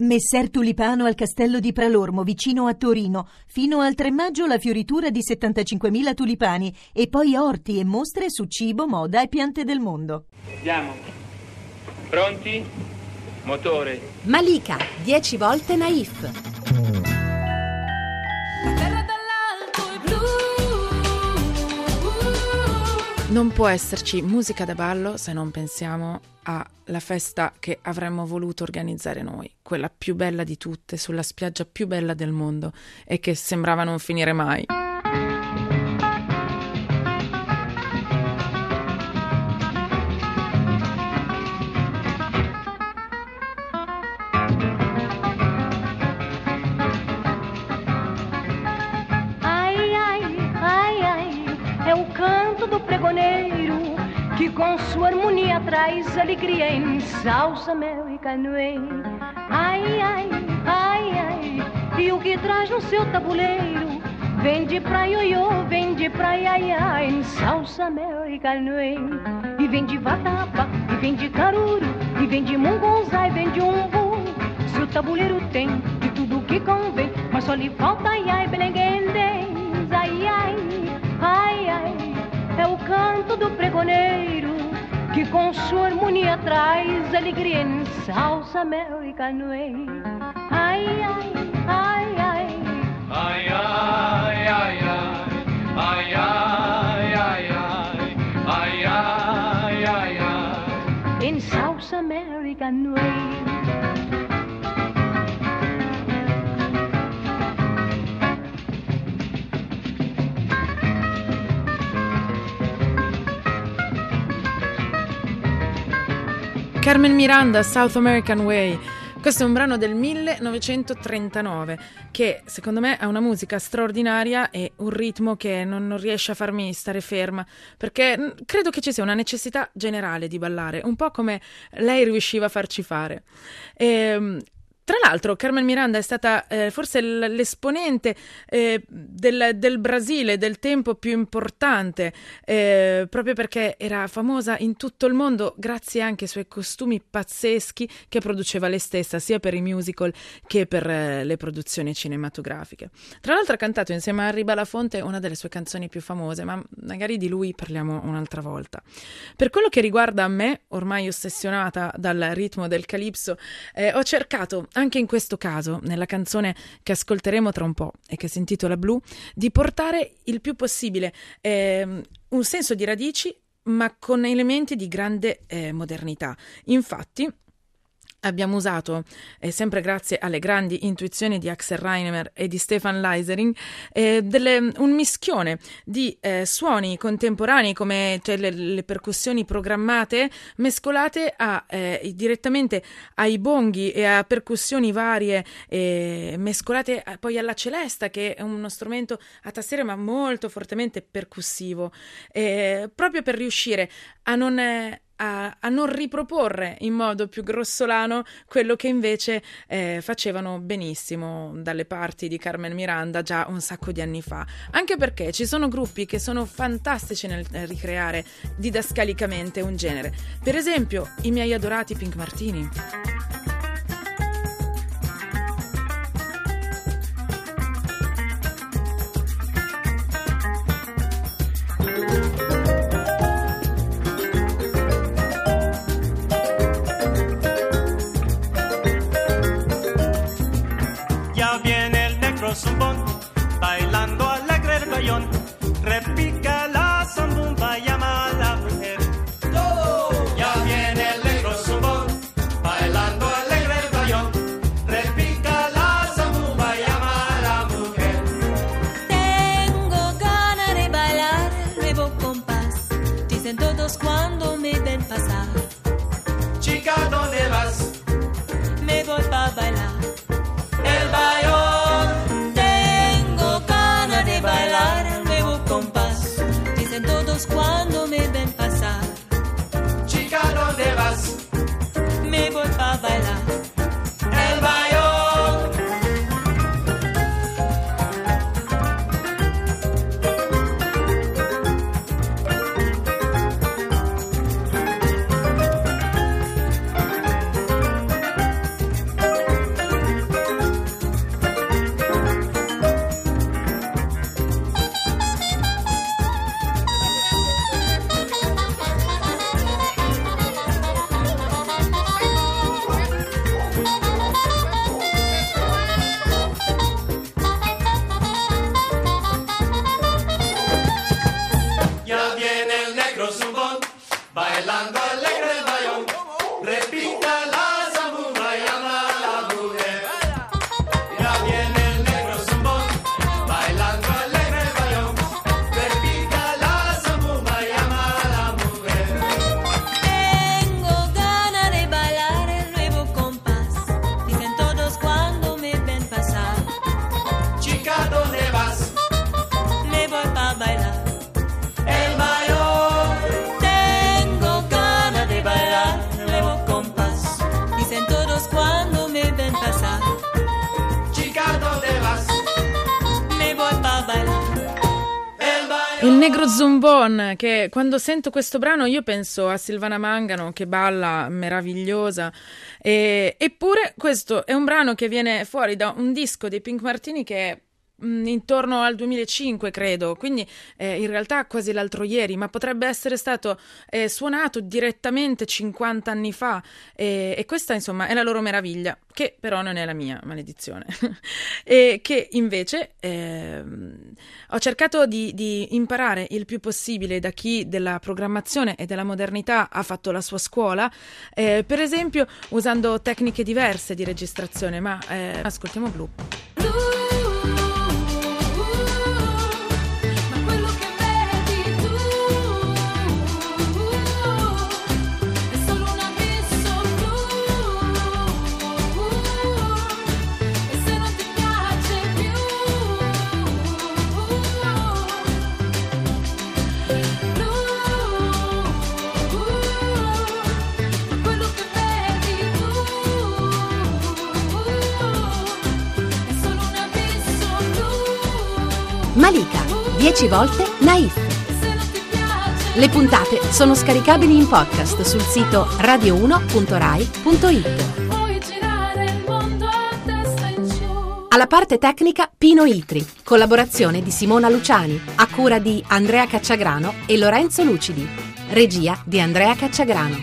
Messer Tulipano al castello di Pralormo, vicino a Torino. Fino al 3 maggio la fioritura di 75.000 tulipani e poi orti e mostre su cibo, moda e piante del mondo. Andiamo. Pronti? Motore. Malika, 10 volte naif. Non può esserci musica da ballo se non pensiamo alla festa che avremmo voluto organizzare noi, quella più bella di tutte, sulla spiaggia più bella del mondo e che sembrava non finire mai. Harmonia traz alegria em mel e canoeiro. Ai, ai, ai, ai, e o que traz no seu tabuleiro vem de pra ioiô, vem de pra iaiá, em mel e canoeiro. E vem de vatapa, e vem de caruru, e vem de mungunzá, e vem de umbu. Se o tabuleiro tem de tudo que convém, mas só lhe falta ai, ai, belenguendens, ai, ai, ai, ai. É o canto do pregoneiro que com sua harmonia traz alegria em mel e canoeiro. Ai, ai, ai, ai. Ai, ai, ai, ai. Ai, ai, ai, ai. Ai, ai, ai, ai. em salsa, mel e Carmen Miranda, South American Way. Questo è un brano del 1939 che secondo me ha una musica straordinaria e un ritmo che non, non riesce a farmi stare ferma perché mm, credo che ci sia una necessità generale di ballare, un po' come lei riusciva a farci fare. E, tra l'altro, Carmen Miranda è stata eh, forse l'esponente eh, del, del Brasile del tempo più importante, eh, proprio perché era famosa in tutto il mondo grazie anche ai suoi costumi pazzeschi che produceva lei stessa, sia per i musical che per eh, le produzioni cinematografiche. Tra l'altro, ha cantato insieme a Harry Belafonte una delle sue canzoni più famose, ma magari di lui parliamo un'altra volta. Per quello che riguarda me, ormai ossessionata dal ritmo del calipso, eh, ho cercato anche in questo caso, nella canzone che ascolteremo tra un po' e che si intitola Blu, di portare il più possibile ehm, un senso di radici, ma con elementi di grande eh, modernità. Infatti, Abbiamo usato, eh, sempre grazie alle grandi intuizioni di Axel Reinemer e di Stefan Leisering, eh, delle, un mischione di eh, suoni contemporanei come cioè, le, le, percussioni programmate mescolate a, eh, direttamente ai bonghi e a percussioni varie mescolate a, poi alla celesta che è uno strumento a tastiere ma molto fortemente percussivo. Proprio per riuscire a non a, a, non riproporre in modo più grossolano quello che invece eh, facevano benissimo dalle parti di Carmen Miranda già un sacco di anni fa. Anche perché ci sono gruppi che sono fantastici nel ricreare didascalicamente un genere. Per esempio, i miei adorati Pink Martini. bailando alegremente. Negro Zumbon, che quando sento questo brano io penso a Silvana Mangano che balla meravigliosa, e, eppure questo è un brano che viene fuori da un disco dei Pink Martini che mm, intorno al 2005 credo, quindi eh, in realtà quasi l'altro ieri, ma potrebbe essere stato eh, suonato direttamente 50 anni fa. E, e, questa insomma è la loro meraviglia, che però non è la mia maledizione, e che invece eh, ho cercato di, di, imparare il più possibile da chi della programmazione e della modernità ha fatto la sua scuola, eh, per esempio usando tecniche diverse di registrazione, ma eh, ascoltiamo Blue. Malika, 10 volte Naif. Le puntate sono scaricabili in podcast sul sito radio1.rai.it. Alla parte tecnica Pino Itri, collaborazione di Simona Luciani, a cura di Andrea Cacciagrano e Lorenzo Lucidi, regia di Andrea Cacciagrano.